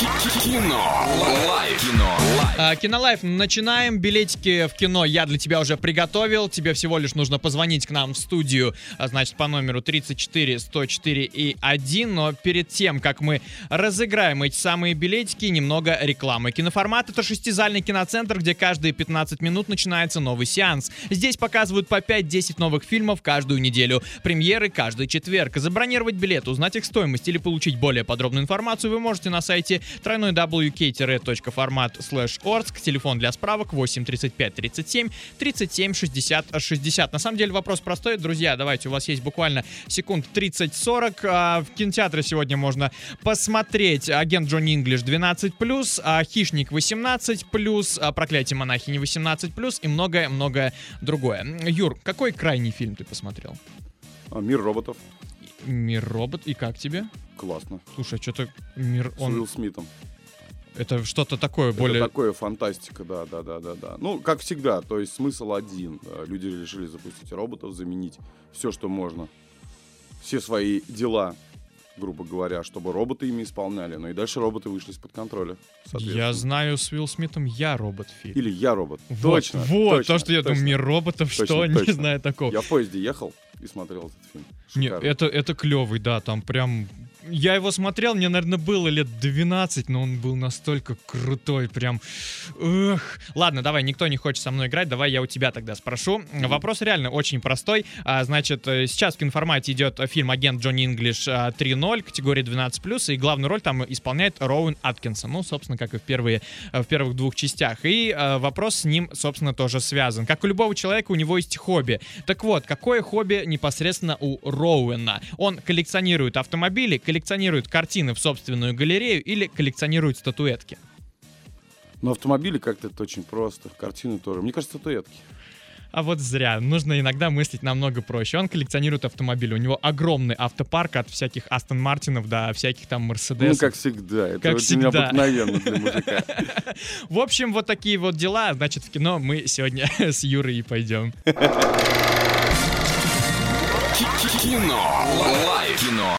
Кино. Лайф. Кино. А, Кинолайф, начинаем. Билетики в кино я для тебя уже приготовил. Тебе всего лишь нужно позвонить к нам в студию, а, значит, по номеру 34 104 и 1. Но перед тем, как мы разыграем эти самые билетики, немного рекламы. Киноформат — это шестизальный киноцентр, где каждые 15 минут начинается новый сеанс. Здесь показывают по 5-10 новых фильмов каждую неделю. Премьеры каждый четверг. Забронировать билет, узнать их стоимость или получить более подробную информацию вы можете на сайте www.format Орск. Телефон для справок 8 35 37 37 60 60. На самом деле вопрос простой, друзья. Давайте, у вас есть буквально секунд 30-40. А, В кинотеатре сегодня можно посмотреть «Агент Джонни Инглиш» 12+, а «Хищник» 18+, а «Проклятие монахини» 18+, и многое-многое другое. Юр, какой крайний фильм ты посмотрел? А, Мир роботов. «Мир робот». И как тебе? Классно. Слушай, что-то мир... С Уилл Он... Смитом. Это что-то такое более... Это такое фантастика, да, да, да, да, да. Ну, как всегда, то есть смысл один. Люди решили запустить роботов, заменить все, что можно. Все свои дела, грубо говоря, чтобы роботы ими исполняли. Но и дальше роботы вышли из-под контроля. Я знаю с Уилл Смитом «Я робот» фильм. Или я робот. Вот, точно. Вот, точно, то, что я точно. думаю, мир роботов, Точно, что, не точно. знаю такого. Я в поезде ехал и смотрел этот фильм. Не, Шикарно. это, это клевый, да, там прям... Я его смотрел, мне, наверное, было лет 12, но он был настолько крутой, прям... Эх. Ладно, давай, никто не хочет со мной играть, давай я у тебя тогда спрошу. Вопрос реально очень простой. А, значит, э, сейчас в киноформате идет фильм «Агент Джонни Инглиш» а, 3.0, категория 12+, и главную роль там исполняет Роуэн Аткинсон, ну, собственно, как и в, первые, э, в первых двух частях. И э, вопрос с ним, собственно, тоже связан. Как у любого человека, у него есть хобби. Так вот, какое хобби непосредственно у Роуэна? Он коллекционирует автомобили, коллекционирует картины в собственную галерею или коллекционирует статуэтки? Но автомобили как-то это очень просто. Картины тоже. Мне кажется, статуэтки. А вот зря. Нужно иногда мыслить намного проще. Он коллекционирует автомобили. У него огромный автопарк от всяких Астон Мартинов до всяких там Ну, Мерседесов. как всегда. Это Как очень всегда. необыкновенно для мужика. В общем, вот такие вот дела. Значит, в кино мы сегодня с Юрой и пойдем. Кино. Лайф. Кино.